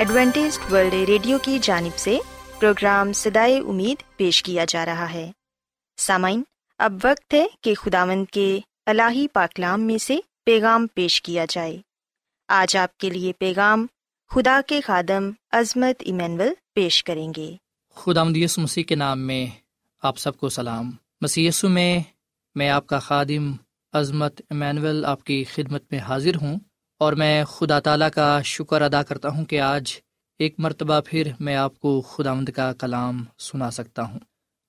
Adventist World Radio کی جانب سے پروگرام سدائے امید پیش کیا جا رہا ہے۔ سامعین، اب وقت ہے کہ خداوند کے الہی پاکلام میں سے پیغام پیش کیا جائے۔ آج آپ کے لیے پیغام خدا کے خادم عظمت ایمینول پیش کریں گے۔ خدا مدیس مسیح کے نام میں آپ سب کو سلام۔ مسیسو میں میں آپ کا خادم عظمت ایمینول آپ کی خدمت میں حاضر ہوں۔ اور میں خدا تعالیٰ کا شکر ادا کرتا ہوں کہ آج ایک مرتبہ پھر میں آپ کو خداوند کا کلام سنا سکتا ہوں۔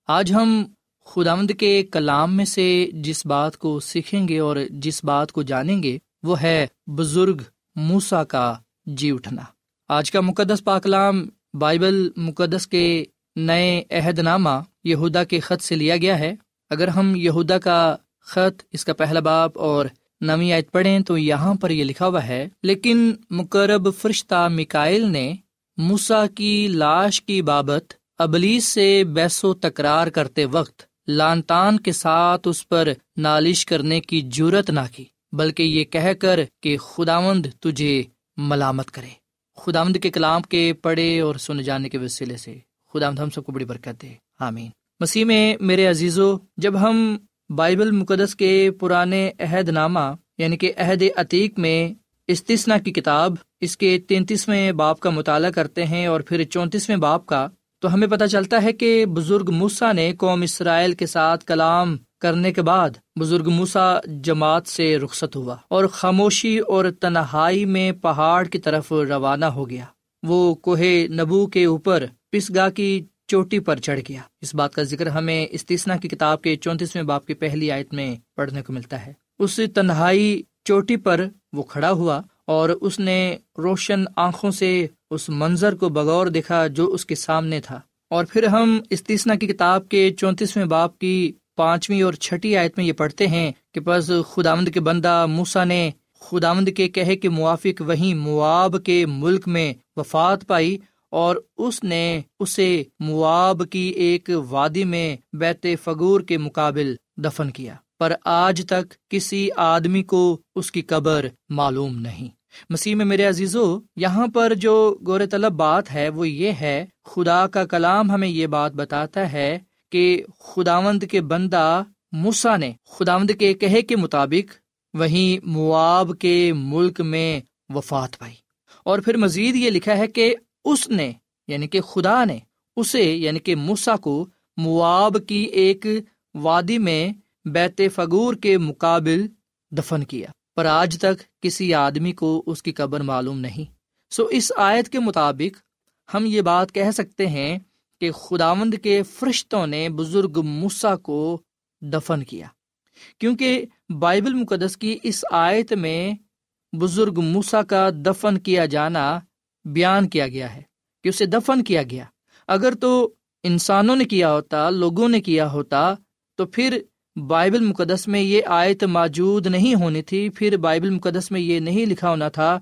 آج ہم خداوند کے کلام میں سے جس بات کو سیکھیں گے اور جس بات کو جانیں گے، وہ ہے بزرگ موسا کا جی اٹھنا۔ آج کا مقدس پاکلام بائبل مقدس کے نئے عہد نامہ یہودا کے خط سے لیا گیا ہے۔ اگر ہم یہودا کا خط، اس کا پہلا باپ اور نوی آیت پڑھیں تو یہاں پر یہ لکھا ہوا ہے، لیکن مقرب فرشتہ مکائل نے موسا کی لاش کی بابت ابلیس سے بیسو تکرار کرتے وقت لانتان کے ساتھ اس پر نالش کرنے کی جرت نہ کی، بلکہ یہ کہہ کر کہ خداوند تجھے ملامت کرے۔ خداوند کے کلام کے پڑھے اور سن جانے کے وسیلے سے خداوند ہم سب کو بڑی برکت دے۔ آمین۔ مسیح میں میرے عزیزو، جب ہم بائبل مقدس کے پرانے عہد نامہ یعنی کہ عہد عتیق میں استثنا کی کتاب، اس کے تینتیسویں باپ کا مطالعہ کرتے ہیں اور پھر چونتیسویں باپ کا، تو ہمیں پتہ چلتا ہے کہ بزرگ موسا نے قوم اسرائیل کے ساتھ کلام کرنے کے بعد بزرگ موسا جماعت سے رخصت ہوا اور خاموشی اور تنہائی میں پہاڑ کی طرف روانہ ہو گیا۔ وہ کوہ نبو کے اوپر پسگا کی چوٹی پر چڑھ گیا۔ اس بات کا ذکر ہمیں استثنا کی کتاب کے چونتیسویں باپ کی پہلی آیت میں پڑھنے کو ملتا ہے۔ اس تنہائی چوٹی پر وہ کھڑا ہوا اور اس نے روشن آنکھوں سے اس منظر کو بغور دیکھا جو اس کے سامنے تھا۔ اور پھر ہم استثنا کی کتاب کے چونتیسویں باپ کی پانچویں اور چھٹی آیت میں یہ پڑھتے ہیں کہ بس خداوند کے بندہ موسا نے خداوند کے کہے کے موافق وہیں مواب کے ملک میں وفات پائی اور اس نے اسے مواب کی ایک وادی میں بیت فگور کے مقابل دفن کیا۔ پر آج تک کسی آدمی کو اس کی قبر معلوم نہیں۔ مسیح میں میرے عزیزو، یہاں پر جو گور طلب بات ہے وہ یہ ہے، خدا کا کلام ہمیں یہ بات بتاتا ہے کہ خداوند کے بندہ موسا نے، خداوند کے کہے کے مطابق وہیں مواب کے ملک میں وفات پائی۔ اور پھر مزید یہ لکھا ہے کہ اس نے یعنی کہ خدا نے، اسے یعنی کہ موسا کو مواب کی ایک وادی میں بیت فگور کے مقابل دفن کیا۔ پر آج تک کسی آدمی کو اس کی قبر معلوم نہیں۔ سو اس آیت کے مطابق ہم یہ بات کہہ سکتے ہیں کہ خداوند کے فرشتوں نے بزرگ موسا کو دفن کیا۔ کیونکہ بائبل مقدس کی اس آیت میں بزرگ موسا کا دفن کیا جانا بیان کیا گیا ہے، کہ اسے دفن کیا گیا۔ اگر تو انسانوں نے کیا ہوتا، لوگوں نے کیا ہوتا، تو پھر بائبل مقدس میں یہ آیت موجود نہیں ہونی تھی، پھر بائبل مقدس میں یہ نہیں لکھا ہونا تھا۔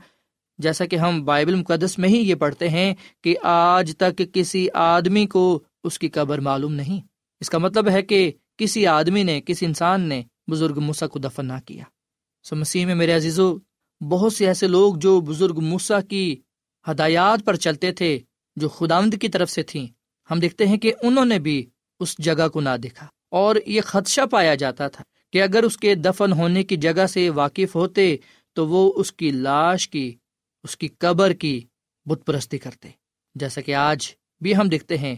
جیسا کہ ہم بائبل مقدس میں ہی یہ پڑھتے ہیں کہ آج تک کسی آدمی کو اس کی قبر معلوم نہیں۔ اس کا مطلب ہے کہ کسی آدمی نے، کسی انسان نے بزرگ موسا کو دفن نہ کیا۔ سو مسیح میں میرے عزیزو، بہت سے ایسے لوگ جو بزرگ موسا کی ہدایات پر چلتے تھے جو خداوند کی طرف سے تھیں۔ ہم دیکھتے ہیں کہ انہوں نے بھی اس جگہ کو نہ دیکھا۔ اور یہ خدشہ پایا جاتا تھا کہ اگر اس کے دفن ہونے کی جگہ سے واقف ہوتے تو وہ اس کی لاش کی، اس کی قبر کی بت پرستی کرتے۔ جیسا کہ آج بھی ہم دیکھتے ہیں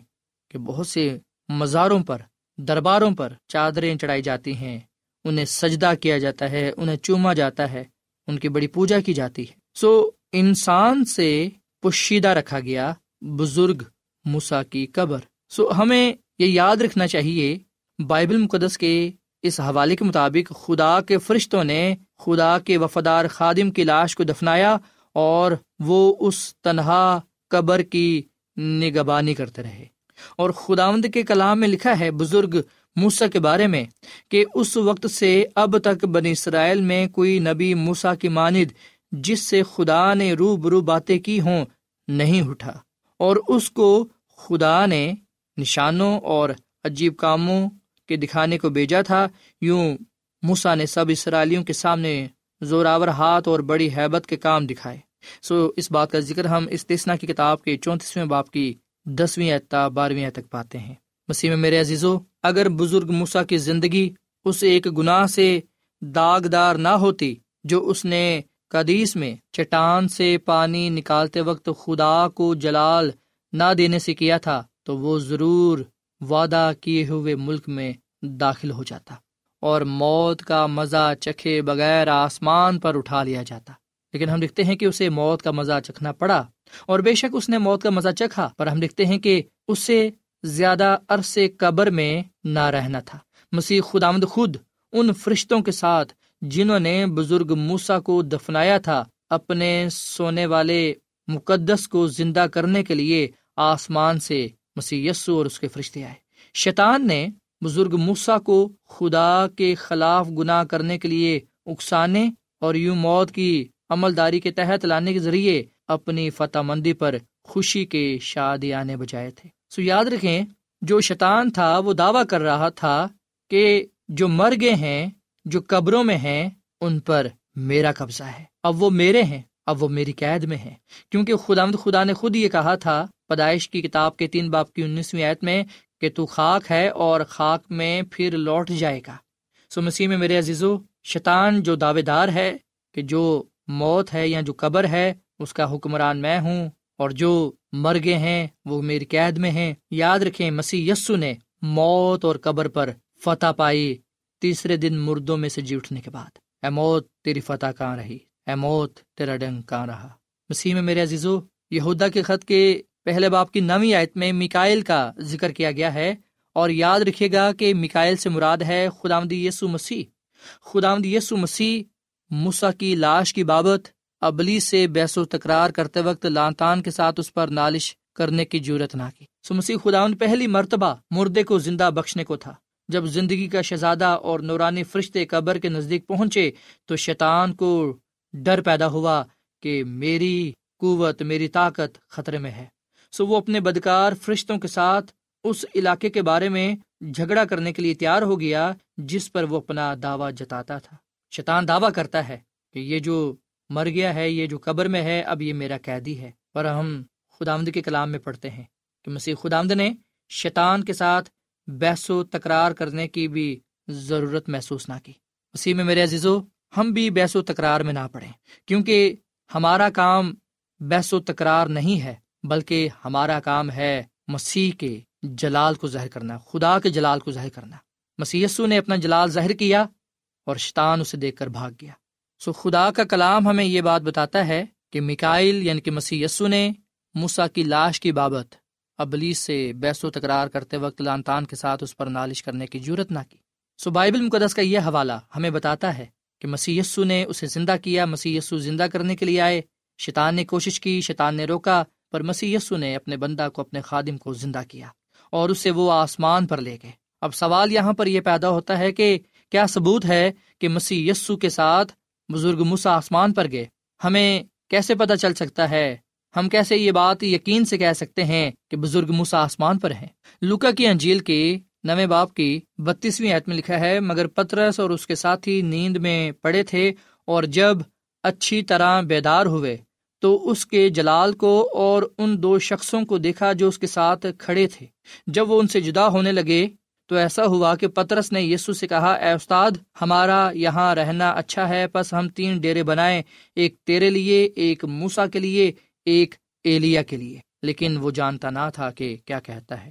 کہ بہت سے مزاروں پر، درباروں پر چادریں چڑھائی جاتی ہیں۔ انہیں سجدہ کیا جاتا ہے، انہیں چوما جاتا ہے، ان کی بڑی پوجا کی جاتی ہے۔ سو انسان سے پوشیدہ رکھا گیا، بزرگ موسا کی قبر۔ سو ہمیں یہ یاد رکھنا چاہیے، بائبل مقدس کے اس حوالے کے مطابق خدا کے فرشتوں نے خدا کے وفادار خادم کی لاش کو دفنایا اور وہ اس تنہا قبر کی نگبانی کرتے رہے۔ اور خداوند کے کلام میں لکھا ہے، بزرگ موسا کے بارے میں، کہ اس وقت سے اب تک بنی اسرائیل میں کوئی نبی موسا کی ماند جس سے خدا نے رو برو باتیں کی ہوں، نہیں اٹھا۔ اور اس کو خدا نے نشانوں اور عجیب کاموں کے دکھانے کو بھیجا تھا۔ یوں موسا نے سب اسرائیلیوں کے سامنے زوراور ہاتھ اور بڑی حیبت کے کام دکھائے۔ سو اس بات کا ذکر ہم اس تیسنا کی کتاب کے چونتیسویں باپ کی دسویں اعتا بارہویں تک پاتے ہیں۔ مسیح میں میرے عزیزو، اگر بزرگ موسا کی زندگی اس ایک گناہ سے داغدار نہ ہوتی جو اس نے قدیس میں چٹان سے پانی نکالتے وقت خدا کو جلال نہ دینے سے کیا تھا، تو وہ ضرور وعدہ کیے ہوئے ملک میں داخل ہو جاتا اور موت کا مزہ چکھے بغیر آسمان پر اٹھا لیا جاتا۔ لیکن ہم دیکھتے ہیں کہ اسے موت کا مزہ چکھنا پڑا اور بے شک اس نے موت کا مزہ چکھا، پر ہم دیکھتے ہیں کہ اسے زیادہ عرصے قبر میں نہ رہنا تھا۔ مسیح خدامد خود ان فرشتوں کے ساتھ جنہوں نے بزرگ موسا کو دفنایا تھا اپنے سونے والے مقدس کو زندہ کرنے کے لیے آسمان سے مسیح یسو اور اس کے فرشتے آئے۔ شیطان نے بزرگ موسا کو خدا کے خلاف گناہ کرنے کے لیے اکسانے اور یوں موت کی عمل داری کے تحت لانے کے ذریعے اپنی فتح مندی پر خوشی کے شادی آنے بجائے تھے۔ سو یاد رکھیں، جو شیطان تھا وہ دعویٰ کر رہا تھا کہ جو مر گئے ہیں جو قبروں میں ہیں، ان پر میرا قبضہ ہے۔ اب وہ میرے ہیں، اب وہ میری قید میں ہے کیونکہ خدا خدا نے خود یہ کہا تھا، پیدائش کی کتاب کے تین باپ کی انیسویں آیت میں کہ تو خاک ہے اور خاک میں پھر لوٹ جائے گا۔ سو مسیح میں میرے عزیزو، شیطان جو دعوے دار ہے کہ جو موت ہے یا جو قبر ہے، اس کا حکمران میں ہوں اور جو مر گئے ہیں، وہ میری قید میں ہیں۔ یاد رکھیں، مسیح یسو نے موت اور قبر پر فتح پائی۔ تیسرے دن مردوں میں سے جی اٹھنے کے بعد، اے موت تیری فتح کہاں رہی؟ اے موت تیرا ڈنگ کہاں رہا؟ مسیح میں میرے عزیزو، یہودا کے خط کے پہلے باپ کی نویں آیت میں میکائل کا ذکر کیا گیا ہے اور یاد رکھے گا کہ میکائل سے مراد ہے خدامدی یسو مسیح۔ خدامدی یسو مسیح مسا کی لاش کی بابت ابلی سے بیس و تکرار کرتے وقت لانتان کے ساتھ اس پر نالش کرنے کی ضرورت نہ کی۔ سو مسیح خدا پہلی مرتبہ مردے کو زندہ بخشنے کو تھا۔ جب زندگی کا شہزادہ اور نورانی فرشتے قبر کے نزدیک پہنچے تو شیطان کو ڈر پیدا ہوا کہ میری قوت، میری طاقت خطرے میں ہے۔ سو وہ اپنے بدکار فرشتوں کے ساتھ اس علاقے کے بارے میں جھگڑا کرنے کے لیے تیار ہو گیا جس پر وہ اپنا دعوی جتاتا تھا۔ شیطان دعویٰ کرتا ہے کہ یہ جو مر گیا ہے، یہ جو قبر میں ہے، اب یہ میرا قیدی ہے۔ پر ہم خدامد کے کلام میں پڑھتے ہیں کہ مسیح خدامد نے شیطان کے ساتھ بحث و تکرار کرنے کی بھی ضرورت محسوس نہ کی۔ اسی میں میرے عزیزو، ہم بھی بحث و تکرار میں نہ پڑھیں کیونکہ ہمارا کام بحث و تکرار نہیں ہے، بلکہ ہمارا کام ہے مسیح کے جلال کو ظاہر کرنا، خدا کے جلال کو ظاہر کرنا۔ مسی نے اپنا جلال ظاہر کیا اور شیطان اسے دیکھ کر بھاگ گیا۔ سو خدا کا کلام ہمیں یہ بات بتاتا ہے کہ مکائل یعنی کہ مسی نے موسا کی لاش کی بابت ابلیس سے بیس و تکرار کرتے وقت لانتان کے ساتھ اس پر نالش کرنے کی ضرورت نہ کی۔ سو بائبل مقدس کا یہ حوالہ ہمیں بتاتا ہے کہ مسی نے اسے زندہ کیا مسی زندہ کرنے کے لیے آئے۔ شیطان نے کوشش کی، شیطان نے روکا، پر مسی نے اپنے بندہ کو اپنے خادم کو زندہ کیا اور اسے وہ آسمان پر لے گئے۔ اب سوال یہاں پر یہ پیدا ہوتا ہے کہ کیا ثبوت ہے کہ مسی کے ساتھ بزرگ مسا آسمان پر گئے؟ ہمیں کیسے پتا چل سکتا ہے ہم کیسے یہ بات یقین سے کہہ سکتے ہیں کہ بزرگ موسا آسمان پر ہیں؟ لوکا کی انجیل کے نویں باپ کی بتیسویں عید میں لکھا ہے، مگر پترس اور اس کے ساتھی نیند میں پڑے تھے اور جب اچھی طرح بیدار ہوئے تو اس کے جلال کو اور ان دو شخصوں کو دیکھا جو اس کے ساتھ کھڑے تھے۔ جب وہ ان سے جدا ہونے لگے تو ایسا ہوا کہ پترس نے یسو سے کہا، اے استاد، ہمارا یہاں رہنا اچھا ہے بس ہم تین ڈیرے بنائے ایک تیرے لیے، ایک موسا کے لیے ایک ایلیا کے لیے، لیکن وہ جانتا نہ تھا کہ کیا کہتا ہے۔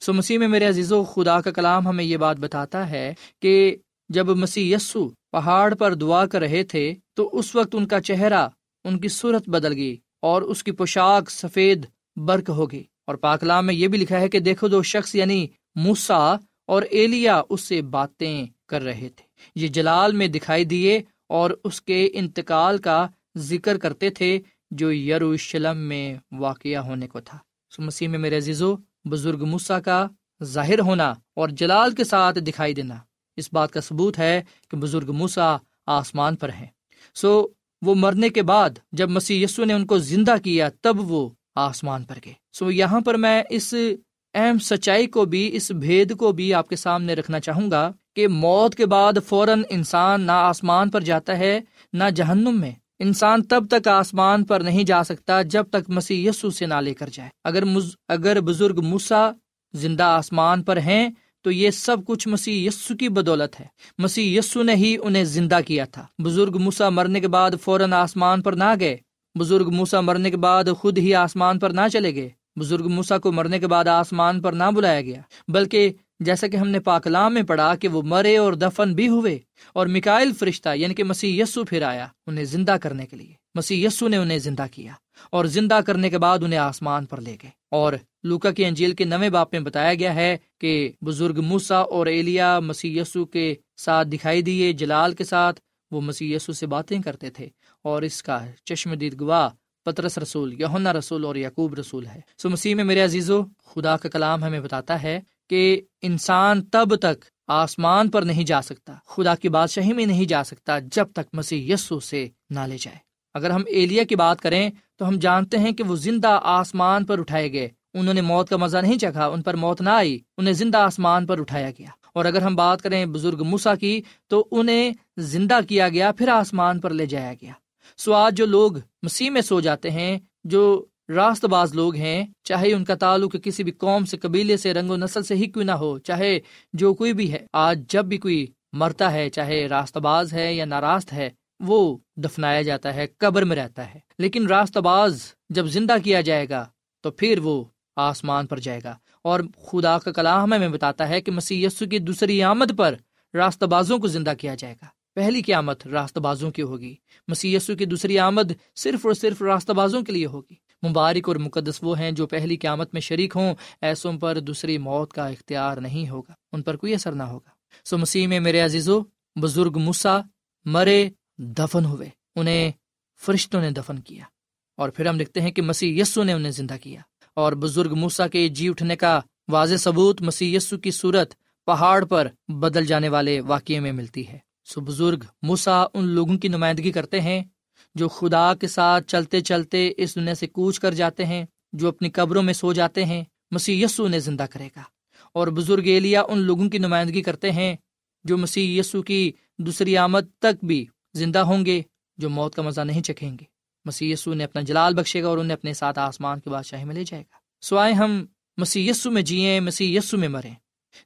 سو مسیح میں میرے عزیز و خدا کا کلام ہمیں یہ بات بتاتا ہے کہ جب مسیح یسو پہاڑ پر دعا کر رہے تھے، تو اس وقت ان کا چہرہ، ان کی صورت بدل گئی اور اس کی پوشاک سفید برق ہوگی اور پاکلام میں یہ بھی لکھا ہے کہ دیکھو دو شخص یعنی موسا اور ایلیا، اس سے باتیں کر رہے تھے۔ یہ جلال میں دکھائی دیے اور اس کے انتقال کا ذکر کرتے تھے۔ جو یروشلم میں واقع ہونے کو تھا۔ سو مسیح میں میرے عزیزو، بزرگ موسا کا ظاہر ہونا اور جلال کے ساتھ دکھائی دینا، اس بات کا ثبوت ہے کہ بزرگ موسا آسمان پر ہیں۔ سو وہ مرنے کے بعد جب مسیح یسو نے ان کو زندہ کیا، تب وہ آسمان پر گئے۔ سو یہاں پر میں اس اہم سچائی کو بھی، اس بھید کو بھی آپ کے سامنے رکھنا چاہوں گا کہ موت کے بعد فوراً انسان نہ آسمان پر جاتا ہے، نہ جہنم میں۔ انسان تب تک آسمان پر نہیں جا سکتا جب تک مسیح یسو سے نہ لے کر جائے۔ اگر مز... اگر بزرگ موسا زندہ آسمان پر ہیں، تو یہ سب کچھ مسیح یسو کی بدولت ہے۔ مسیح یسو نے ہی انہیں زندہ کیا تھا۔ بزرگ موسا مرنے کے بعد فوراً آسمان پر نہ گئے۔ بزرگ موسا مرنے کے بعد خود ہی آسمان پر نہ چلے گئے۔ بزرگ موسا کو مرنے کے بعد آسمان پر نہ بلایا گیا۔ بلکہ جیسا کہ ہم نے پاکلام میں پڑھا کہ وہ مرے اور دفن بھی ہوئے اور مکائل فرشتہ یعنی کہ مسیح یسو پھر آیا انہیں زندہ کرنے کے لیے۔ مسیح یسو نے انہیں زندہ کیا اور زندہ کرنے کے بعد انہیں آسمان پر لے گئے۔ اور لوکا کی انجیل کے نویں باپ میں بتایا گیا ہے کہ بزرگ موسا اور ایلیا مسیح یسو کے ساتھ دکھائی دیے جلال کے ساتھ وہ مسیح یسو سے باتیں کرتے تھے اور اس کا چشمدید گواہ پترس رسول یونا رسول اور یعقوب رسول ہے۔ سو مسیح میں میرے عزیزو، خدا کا کلام ہمیں بتاتا ہے کہ انسان تب تک آسمان پر نہیں جا سکتا، خدا کی بادشاہی میں نہیں جا سکتا جب تک مسیح یسو سے نہ لے جائے۔ اگر ہم ایلیا کی بات کریں تو ہم جانتے ہیں کہ وہ زندہ آسمان پر اٹھائے گئے۔ انہوں نے موت کا مزہ نہیں چکھا، ان پر موت نہ آئی، انہیں زندہ آسمان پر اٹھایا گیا۔ اور اگر ہم بات کریں بزرگ موسا کی، تو انہیں زندہ کیا گیا، پھر آسمان پر لے جایا گیا۔ سو آج جو لوگ مسیح میں سو جاتے ہیں، جو راست باز لوگ ہیں، چاہے ان کا تعلق کسی بھی قوم سے، قبیلے سے، رنگ و نسل سے ہی کیوں نہ ہو، چاہے جو کوئی بھی ہے۔ آج جب بھی کوئی مرتا ہے، چاہے راست باز ہے یا ناراست ہے، وہ دفنایا جاتا ہے، قبر میں رہتا ہے۔ لیکن راست باز جب زندہ کیا جائے گا، تو پھر وہ آسمان پر جائے گا۔ اور خدا کا کلام ہمیں بتاتا ہے کہ مسی کی دوسری آمد پر راست بازوں کو زندہ کیا جائے گا۔ پہلی قیامت راست بازوں کی ہوگی۔ مسی کی دوسری آمد صرف اور صرف راست بازوں کے لیے ہوگی۔ مبارک اور مقدس وہ ہیں جو پہلی قیامت میں شریک ہوں، ایسوں پر دوسری موت کا اختیار نہیں ہوگا، ان پر کوئی اثر نہ ہوگا۔ سو مسیح میں میرے عزیزو، بزرگ مسا مرے، دفن ہوئے، انہیں فرشتوں نے دفن کیا۔ اور پھر ہم لکھتے ہیں کہ مسیح یسو نے انہیں زندہ کیا۔ اور بزرگ موسا کے جی اٹھنے کا واضح ثبوت مسیح یسو کی صورت پہاڑ پر بدل جانے والے واقعے میں ملتی ہے۔ سو بزرگ موسا ان لوگوں کی نمائندگی کرتے ہیں جو خدا کے ساتھ چلتے چلتے اس دنیا سے کوچ کر جاتے ہیں، جو اپنی قبروں میں سو جاتے ہیں، مسیح یسو انہیں زندہ کرے گا۔ اور بزرگ ایلیا ان لوگوں کی نمائندگی کرتے ہیں، جو مسیح یسو کی دوسری آمد تک بھی زندہ ہوں گے، جو موت کا مزہ نہیں چکھیں گے۔ مسیح یسو نے اپنا جلال بخشے گا اور انہیں اپنے ساتھ آسمان کے بادشاہی میں لے جائے گا۔ سوائے ہم، مسیح یسو میں جئیں، مسیح یسو میں مریں،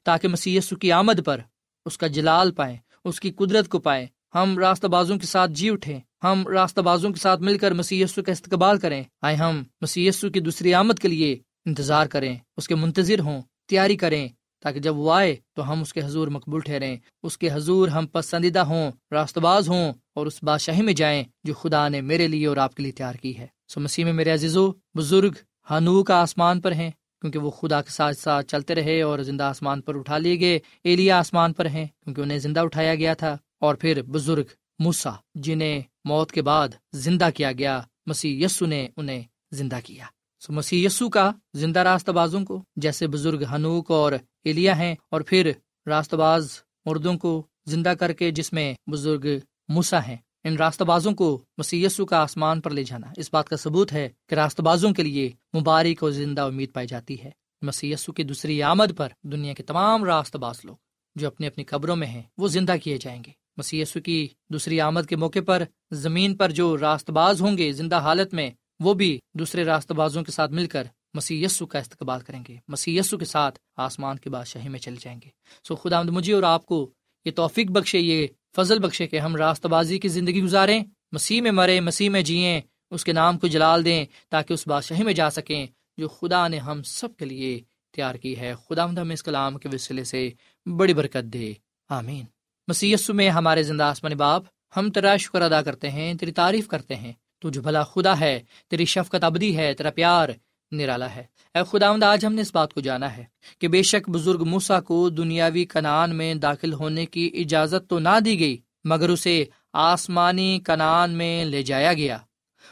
تاکہ مسیح یسو کی آمد پر اس کا جلال پائیں، اس کی قدرت کو پائیں ہم راستہ بازوں کے ساتھ جی اٹھیں۔ ہم راستہ بازوں کے ساتھ مل کر مسی کا استقبال کریں۔ آئے ہم مسی کی دوسری آمد کے لیے انتظار کریں۔ اس کے منتظر ہوں، تیاری کریں۔ تاکہ جب وہ آئے تو ہم اس کے حضور مقبول ٹھہریں۔ اس کے حضور ہم پسندیدہ ہوں راست باز ہوں اور اس بادشاہی میں جائیں جو خدا نے میرے لیے اور آپ کے لیے تیار کی ہے۔ سو مسیح میں میرے عزیزو، بزرگ ہنو کا آسمان پر ہیں، کیونکہ وہ خدا کے ساتھ ساتھ چلتے رہے اور زندہ آسمان پر اٹھا لیے گئے، ایلیا آسمان پر ہیں، کیونکہ انہیں زندہ اٹھایا گیا تھا۔ اور پھر بزرگ موسا جنہیں موت کے بعد زندہ کیا گیا، مسیح یسو نے انہیں زندہ کیا۔ سو مسیح یسو کا زندہ راست بازوں کو، جیسے بزرگ ہنوک اور ایلیا ہیں، اور پھر راست باز مردوں کو زندہ کر کے جس میں بزرگ موسا ہیں۔ ان راست بازوں کو مسی کا آسمان پر لے جانا۔ اس بات کا ثبوت ہے کہ راست بازوں کے لیے مبارک اور زندہ امید پائی جاتی ہے۔ مسی کی دوسری آمد پر دنیا کے تمام راست باز لوگ جو اپنی اپنی قبروں میں ہیں، وہ زندہ کیے جائیں گے۔ مسی کی دوسری آمد کے موقع پر زمین پر جو راست باز ہوں گے زندہ حالت میں، وہ بھی دوسرے راست بازوں کے ساتھ مل کر مسی کا استقبال کریں گے۔ مسی کے ساتھ آسمان کے بادشاہی میں چل جائیں گے۔ سو خدا مجھے اور آپ کو یہ توفیق بخشے، یہ فضل بخشے کہ ہم راست بازی کی زندگی گزاریں، مسیح میں مرے مسیح میں جئیں، اس کے نام کو جلال دیں تاکہ اس بادشاہی میں جا سکیں جو خدا نے ہم سب کے لیے تیار کی ہے۔ خدا مد ہم اس کلام کے وسیلے سے بڑی برکت دے۔ آمین۔ مسی میں ہمارے زندہ آسمان باپ، ہم تیرا شکر ادا کرتے ہیں، تیری تعریف کرتے ہیں۔ تو جو بھلا خدا ہے، تیری شفقت ابدی ہے، تیرا پیار نرالا ہے۔ اے خدا آج ہم نے اس بات کو جانا ہے کہ بے شک بزرگ موسا کو دنیاوی کنان میں داخل ہونے کی اجازت تو نہ دی گئی، مگر اسے آسمانی کنان میں لے جایا گیا۔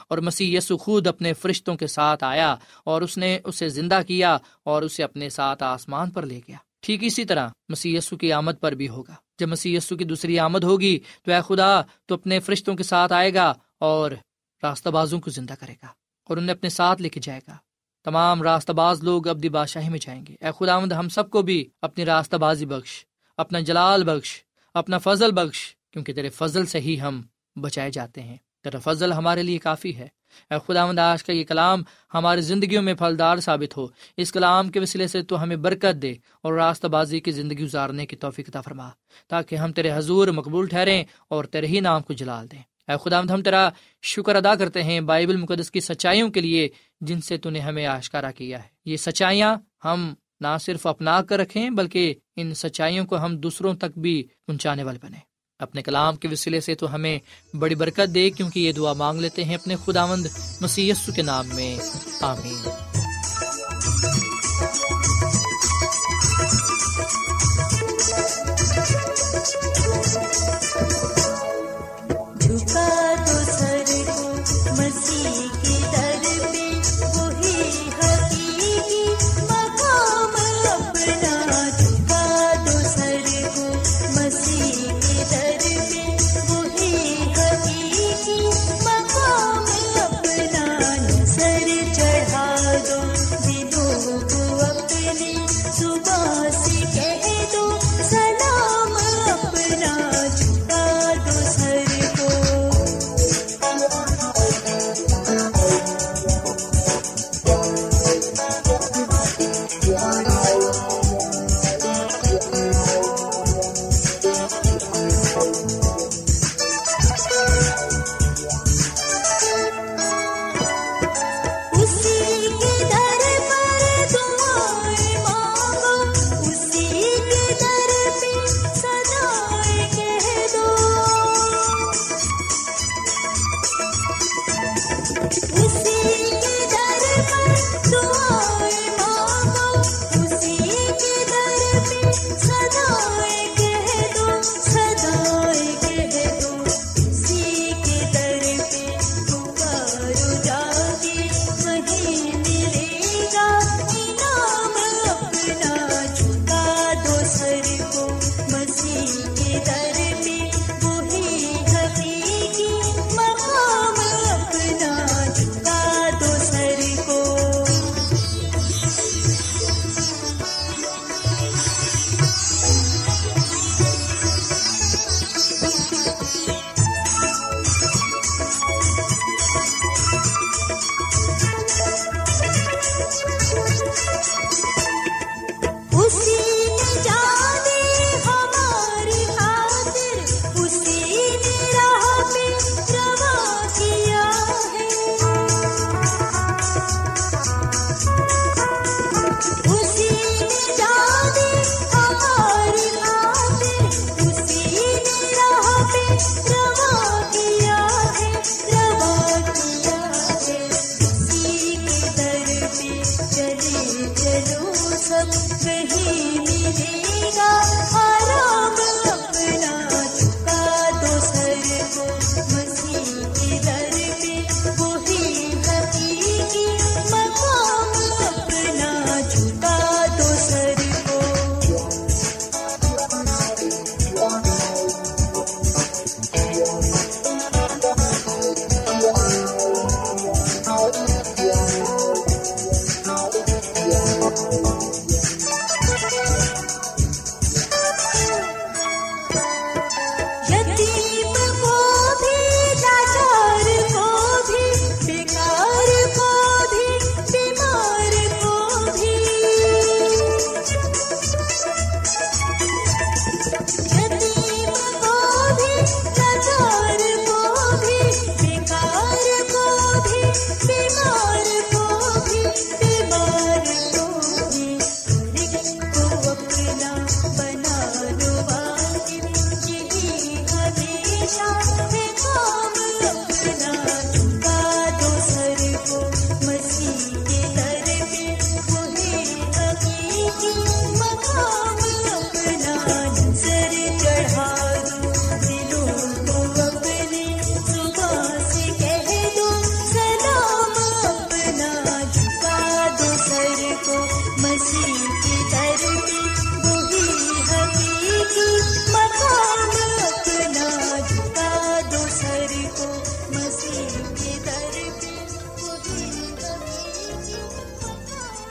اور مسیح یسو خود اپنے فرشتوں کے ساتھ آیا اور اس نے اسے زندہ کیا اور اسے اپنے ساتھ آسمان پر لے گیا۔ ٹھیک اسی طرح مسی کی آمد پر بھی ہوگا۔ جب مسی کی دوسری آمد ہوگی تو اے خدا، تو اپنے فرشتوں کے ساتھ آئے گا اور راستہ بازوں کو زندہ کرے گا اور انہیں اپنے ساتھ لے کے جائے گا۔ تمام راستہ باز لوگ ابدی بادشاہی میں جائیں گے۔ اے خدا ہم سب کو بھی اپنی راستہ بازی بخش، اپنا جلال بخش، اپنا فضل بخش، کیونکہ تیرے فضل سے ہی ہم بچائے جاتے ہیں۔ تیرا فضل ہمارے لیے کافی ہے۔ اے خدا مند، آج کا یہ کلام ہماری زندگیوں میں پھلدار ثابت ہو۔ اس کلام کے وسیلے سے تو ہمیں برکت دے اور راستہ بازی کی زندگی گزارنے کی توفیق فرما، تاکہ ہم تیرے حضور مقبول ٹھہریں اور تیرے ہی نام کو جلال دیں۔ اے خدا مد ہم تیرا شکر ادا کرتے ہیں بائبل مقدس کی سچائیوں کے لیے، جن سے تو نے ہمیں آشکارا کیا ہے۔ یہ سچائیاں ہم نہ صرف اپنا کر رکھیں، بلکہ ان سچائیوں کو ہم دوسروں تک بھی پہنچانے والے بنے اپنے کلام کے وسیلے سے تو ہمیں بڑی برکت دے کیونکہ یہ دعا مانگ لیتے ہیں اپنے خداوند مسی کے نام میں. آمین.